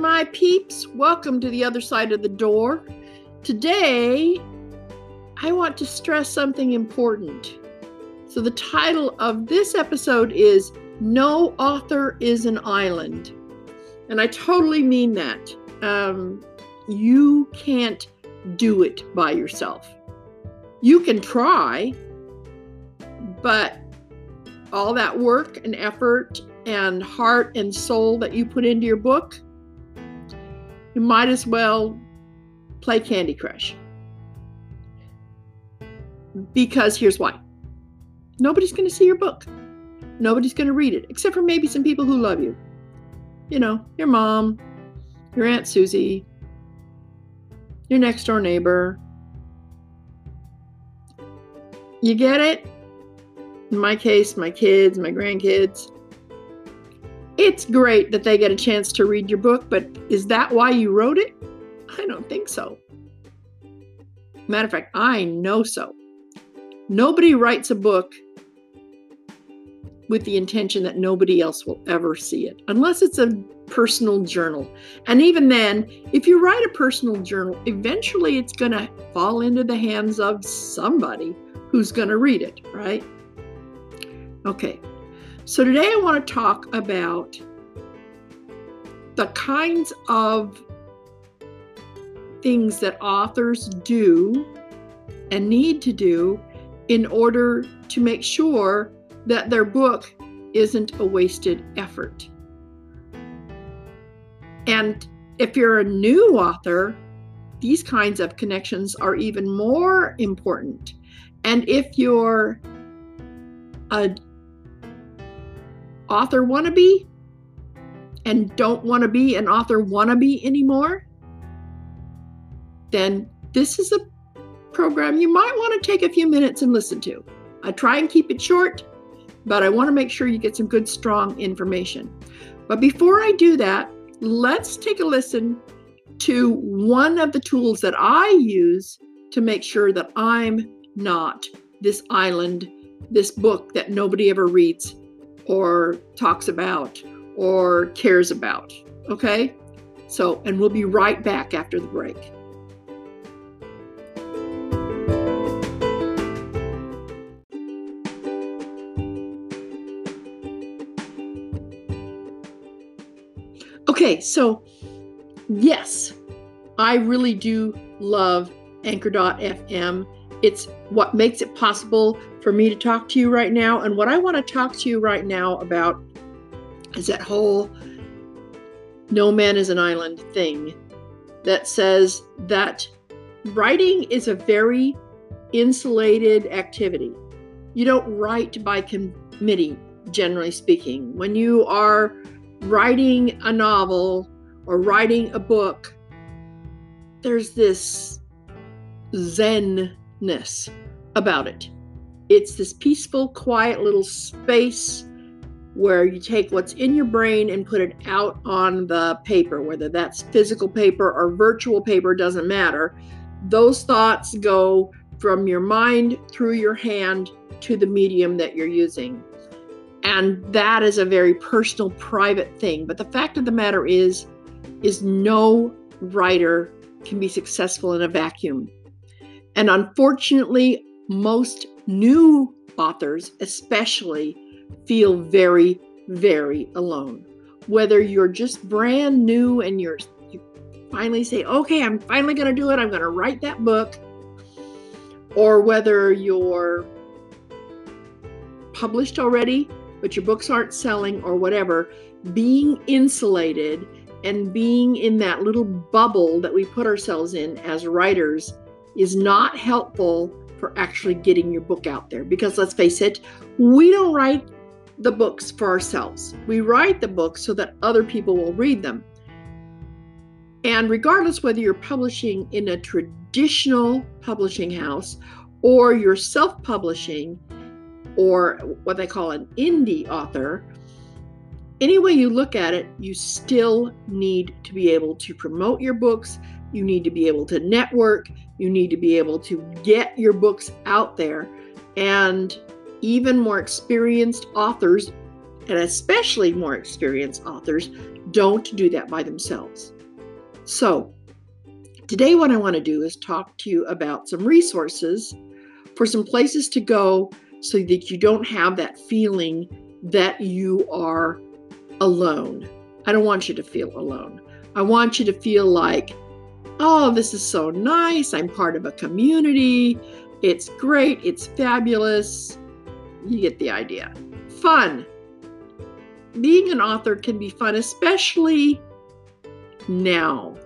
my peeps. Welcome to the other side of the door. Today, I want to stress something important. So, the title of this episode is No Author is an Island. And I totally mean that. Um, you can't do it by yourself. You can try, but all that work and effort and heart and soul that you put into your book, you might as well play Candy Crush. Because here's why nobody's going to see your book, nobody's going to read it, except for maybe some people who love you. You know, your mom, your Aunt Susie, your next door neighbor. You get it? In my case, my kids, my grandkids. It's great that they get a chance to read your book, but is that why you wrote it? I don't think so. Matter of fact, I know so. Nobody writes a book with the intention that nobody else will ever see it, unless it's a personal journal. And even then, if you write a personal journal, eventually it's going to fall into the hands of somebody who's going to read it, right? Okay, so today I want to talk about the kinds of things that authors do and need to do in order to make sure that their book isn't a wasted effort. And if you're a new author, these kinds of connections are even more important. And if you're a author wannabe and don't want to be an author wannabe anymore, then this is a program you might want to take a few minutes and listen to. I try and keep it short, but I want to make sure you get some good, strong information. But before I do that, let's take a listen to one of the tools that I use to make sure that I'm not this island, this book that nobody ever reads or talks about or cares about. Okay? So, and we'll be right back after the break. Okay, so yes, I really do love Anchor.fm. It's what makes it possible for me to talk to you right now. And what I want to talk to you right now about is that whole no man is an island thing that says that writing is a very insulated activity. You don't write by committee, generally speaking. When you are writing a novel or writing a book, there's this zenness about it. It's this peaceful, quiet little space where you take what's in your brain and put it out on the paper, whether that's physical paper or virtual paper, doesn't matter. Those thoughts go from your mind through your hand to the medium that you're using. And that is a very personal, private thing. But the fact of the matter is, is no writer can be successful in a vacuum. And unfortunately, most new authors, especially, feel very, very alone. Whether you're just brand new and you're you finally say, okay, I'm finally going to do it, I'm going to write that book, or whether you're published already but your books aren't selling or whatever, being insulated and being in that little bubble that we put ourselves in as writers is not helpful for actually getting your book out there. Because let's face it, we don't write the books for ourselves. We write the books so that other people will read them. And regardless whether you're publishing in a traditional publishing house or you're self publishing, or what they call an indie author, any way you look at it, you still need to be able to promote your books. You need to be able to network. You need to be able to get your books out there. And even more experienced authors, and especially more experienced authors, don't do that by themselves. So, today, what I want to do is talk to you about some resources for some places to go so that you don't have that feeling that you are alone. I don't want you to feel alone. I want you to feel like, oh, this is so nice. I'm part of a community. It's great. It's fabulous. You get the idea. Fun. Being an author can be fun, especially now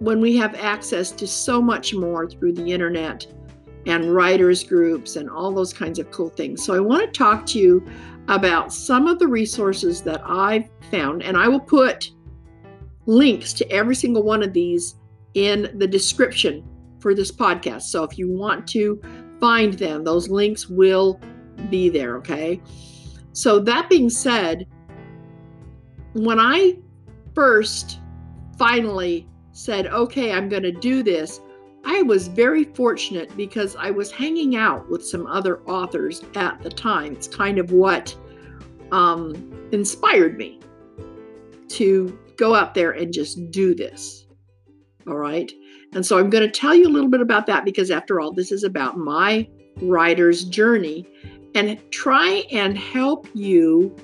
when we have access to so much more through the internet and writers groups and all those kinds of cool things. So I want to talk to you about some of the resources that I've found, and I will put links to every single one of these in the description for this podcast. So if you want to find them, those links will be there, okay? So that being said, when I first finally said, okay, I'm going to do this, I was very fortunate because I was hanging out with some other authors at the time. It's kind of what um, inspired me to go out there and just do this. All right. And so I'm going to tell you a little bit about that because, after all, this is about my writer's journey and try and help you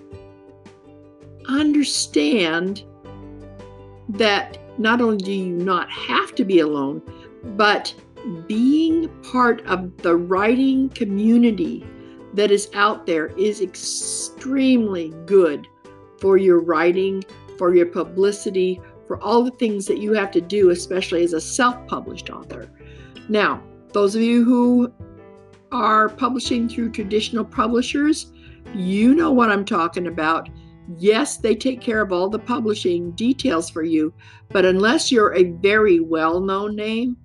understand that not only do you not have to be alone, but being part of the writing community that is out there is extremely good for your writing, for your publicity, for all the things that you have to do, especially as a self published author. Now, those of you who are publishing through traditional publishers, you know what I'm talking about. Yes, they take care of all the publishing details for you, but unless you're a very well known name,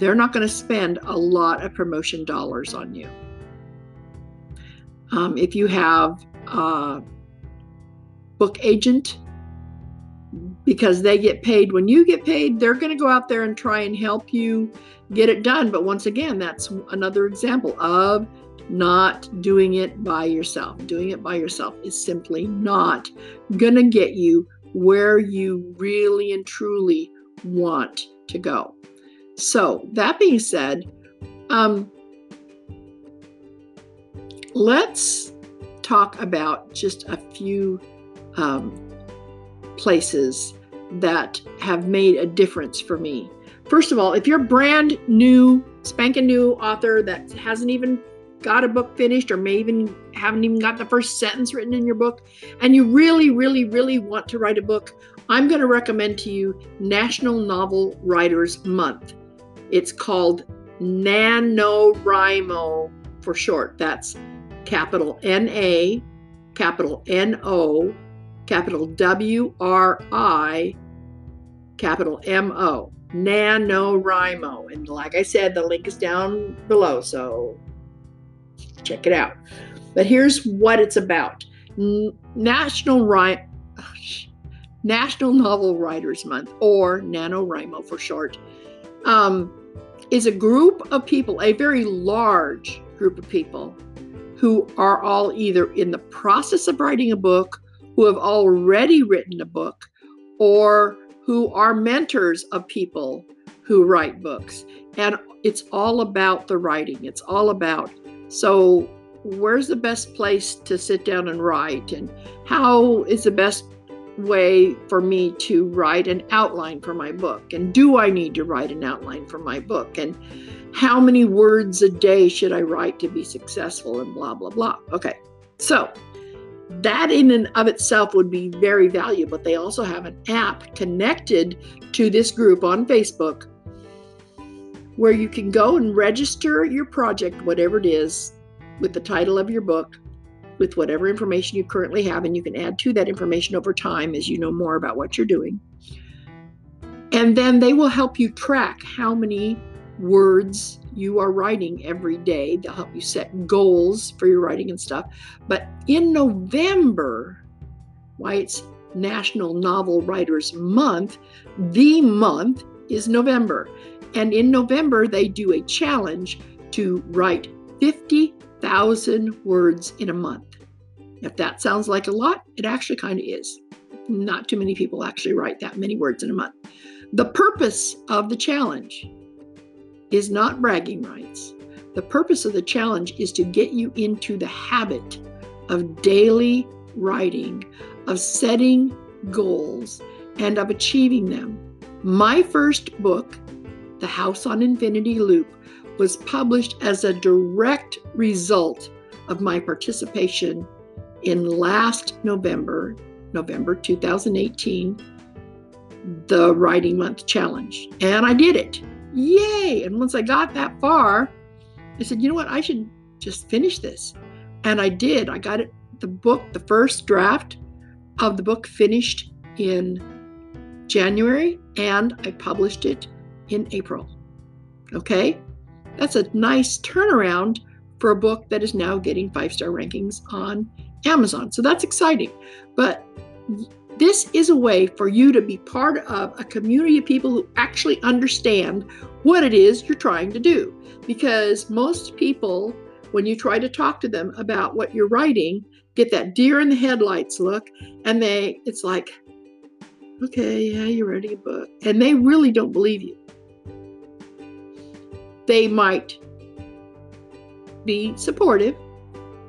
they're not going to spend a lot of promotion dollars on you. Um, if you have a book agent, because they get paid when you get paid, they're going to go out there and try and help you get it done. But once again, that's another example of not doing it by yourself. Doing it by yourself is simply not going to get you where you really and truly want to go. So, that being said, um, let's talk about just a few um, places that have made a difference for me. First of all, if you're brand new, spanking new author that hasn't even got a book finished or may even haven't even got the first sentence written in your book and you really really really want to write a book i'm going to recommend to you national novel writers month it's called NaNoWriMo for short. That's capital N A, capital N O, capital W R I, capital M O. NaNoWriMo. And like I said, the link is down below, so check it out. But here's what it's about National Ri- National Novel Writers Month, or NaNoWriMo for short, um, is a group of people, a very large group of people, who are all either in the process of writing a book, who have already written a book, or who are mentors of people who write books. And it's all about the writing. It's all about so where's the best place to sit down and write and how is the best way for me to write an outline for my book? And do I need to write an outline for my book? And how many words a day should I write to be successful? And blah, blah, blah. Okay, so that in and of itself would be very valuable. But they also have an app connected to this group on Facebook where you can go and register your project, whatever it is, with the title of your book with whatever information you currently have, and you can add to that information over time as you know more about what you're doing. And then they will help you track how many words you are writing every day. They'll help you set goals for your writing and stuff. But in November, why it's National Novel Writers Month, the month is November. And in November, they do a challenge to write 50 thousand words in a month. If that sounds like a lot, it actually kind of is. Not too many people actually write that many words in a month. The purpose of the challenge is not bragging rights. The purpose of the challenge is to get you into the habit of daily writing, of setting goals, and of achieving them. My first book, The House on Infinity Loop, was published as a direct result of my participation in last November, November 2018, the Writing Month Challenge. And I did it. Yay! And once I got that far, I said, you know what? I should just finish this. And I did. I got it, the book, the first draft of the book finished in January, and I published it in April. Okay? That's a nice turnaround for a book that is now getting five star rankings on Amazon. So that's exciting. But this is a way for you to be part of a community of people who actually understand what it is you're trying to do. Because most people, when you try to talk to them about what you're writing, get that deer in the headlights look, and they, it's like, okay, yeah, you're writing a book. And they really don't believe you. They might be supportive,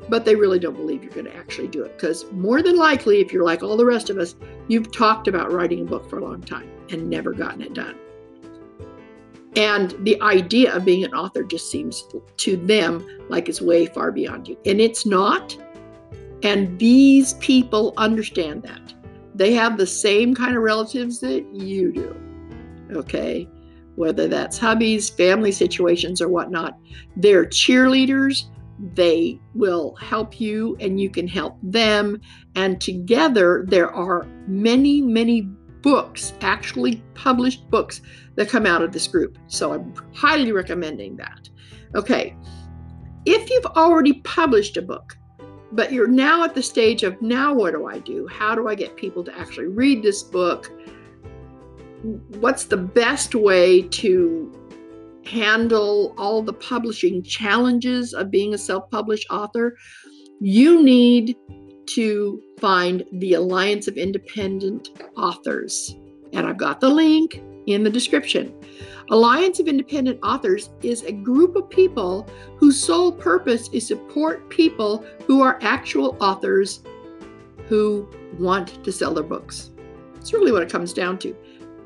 but they really don't believe you're going to actually do it. Because more than likely, if you're like all the rest of us, you've talked about writing a book for a long time and never gotten it done. And the idea of being an author just seems to them like it's way far beyond you. And it's not. And these people understand that. They have the same kind of relatives that you do. Okay. Whether that's hubbies, family situations, or whatnot. They're cheerleaders they will help you and you can help them. And together, there are many, many books, actually published books, that come out of this group. So I'm highly recommending that. Okay, if you've already published a book, but you're now at the stage of now what do I do? How do I get people to actually read this book? What's the best way to handle all the publishing challenges of being a self published author, you need to find the Alliance of Independent Authors. And I've got the link in the description. Alliance of Independent Authors is a group of people whose sole purpose is to support people who are actual authors who want to sell their books. It's really what it comes down to.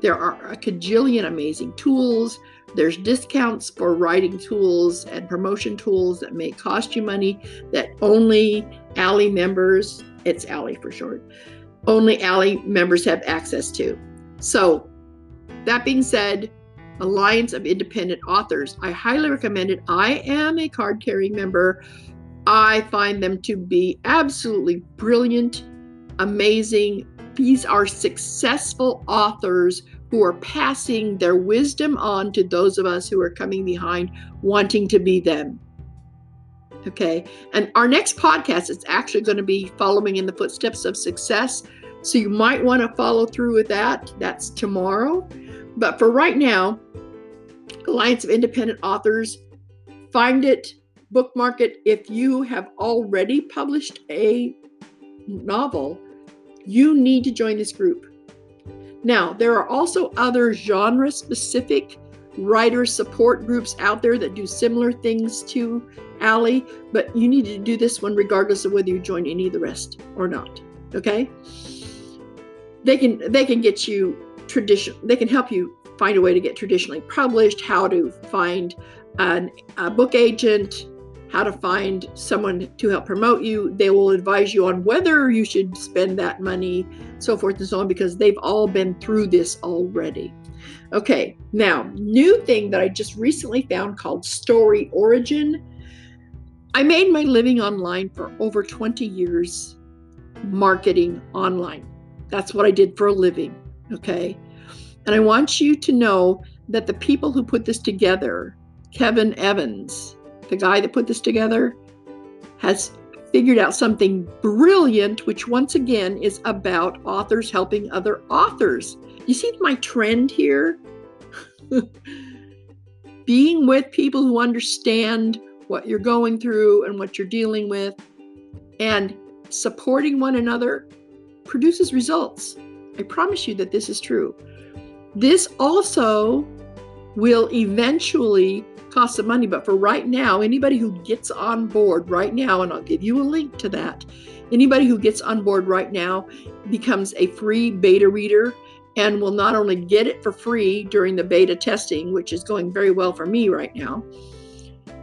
There are a cajillion amazing tools, there's discounts for writing tools and promotion tools that may cost you money that only ALLY members, it's ALLY for short, only ALLY members have access to. So, that being said, Alliance of Independent Authors, I highly recommend it. I am a card carrying member. I find them to be absolutely brilliant, amazing. These are successful authors who are passing their wisdom on to those of us who are coming behind, wanting to be them. Okay. And our next podcast is actually going to be following in the footsteps of success. So you might want to follow through with that. That's tomorrow. But for right now, Alliance of Independent Authors, find it, bookmark it. If you have already published a novel, you need to join this group. Now, there are also other genre specific writer support groups out there that do similar things to ALLY, but you need to do this one regardless of whether you join any of the rest or not. Okay? They can they can get you tradition they can help you find a way to get traditionally published, how to find an, a book agent, how to find someone to help promote you. They will advise you on whether you should spend that money, so forth and so on, because they've all been through this already. Okay, now, new thing that I just recently found called StoryOrigin. I made my living online for over 20 years marketing online. That's what I did for a living. Okay. And I want you to know that the people who put this together, Kevin Evans, the guy that put this together, has figured out something brilliant, which once again is about authors helping other authors. You see my trend here? Being with people who understand what you're going through and what you're dealing with, and supporting one another, produces results. I promise you that this is true. This also will eventually cost some money, but for right now, anybody who gets on board right now, and I'll give you a link to that, anybody who gets on board right now becomes a free beta reader and will not only get it for free during the beta testing, which is going very well for me right now,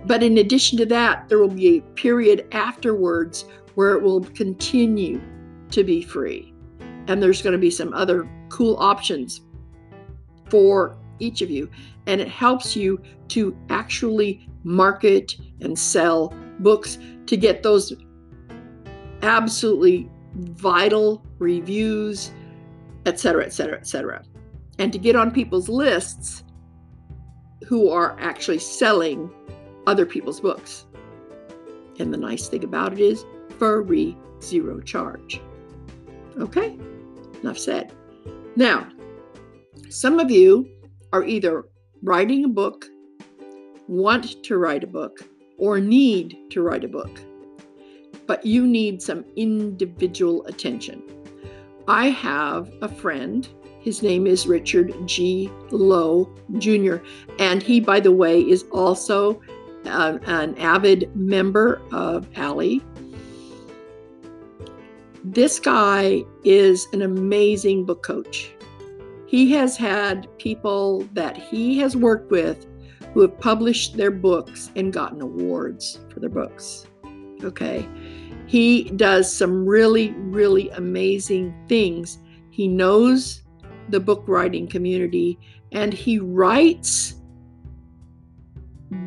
but in addition to that, there will be a period afterwards where it will continue to be free. And there's going to be some other cool options for each of you. And it helps you to actually market and sell books to get those absolutely vital reviews, etc., etc., etc. And to get on people's lists who are actually selling other people's books. And the nice thing about it is for free, zero charge. Okay, enough said. Now, some of you are either writing a book, want to write a book, or need to write a book, but you need some individual attention. I have a friend. His name is Richard G. Lowe Jr., and he, by the way, is also uh, an avid member of ALLY. This guy is an amazing book coach. He has had people that he has worked with who have published their books and gotten awards for their books. Okay. He does some really, really amazing things. He knows the book writing community and he writes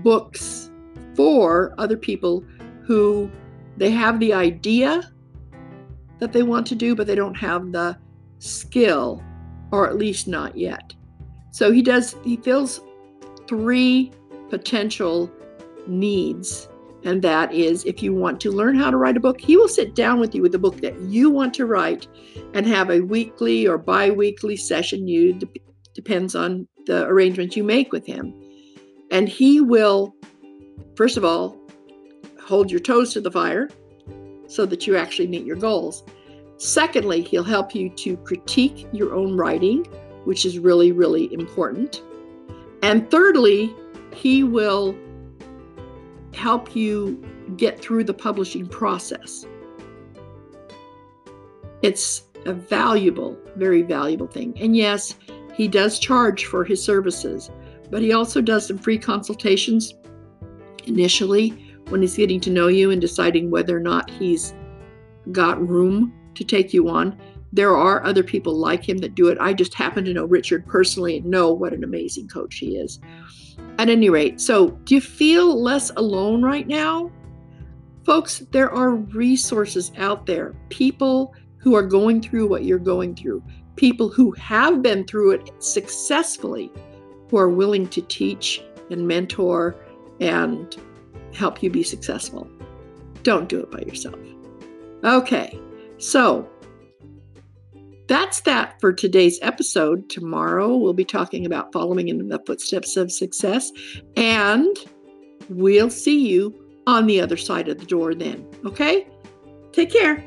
books for other people who they have the idea that they want to do, but they don't have the skill or at least not yet. So he does, he fills three potential needs. And that is if you want to learn how to write a book, he will sit down with you with a book that you want to write and have a weekly or bi weekly session. You depends on the arrangements you make with him. And he will, first of all, hold your toes to the fire so that you actually meet your goals. Secondly, he'll help you to critique your own writing, which is really, really important. And thirdly, he will help you get through the publishing process. It's a valuable, very valuable thing. And yes, he does charge for his services, but he also does some free consultations initially when he's getting to know you and deciding whether or not he's got room to take you on. There are other people like him that do it. I just happen to know Richard personally and know what an amazing coach he is. At any rate, so do you feel less alone right now? Folks, there are resources out there, people who are going through what you're going through, people who have been through it successfully, who are willing to teach and mentor and help you be successful. Don't do it by yourself. Okay, so that's that for today's episode. Tomorrow we'll be talking about following in the footsteps of success, and we'll see you on the other side of the door then. Okay? Take care.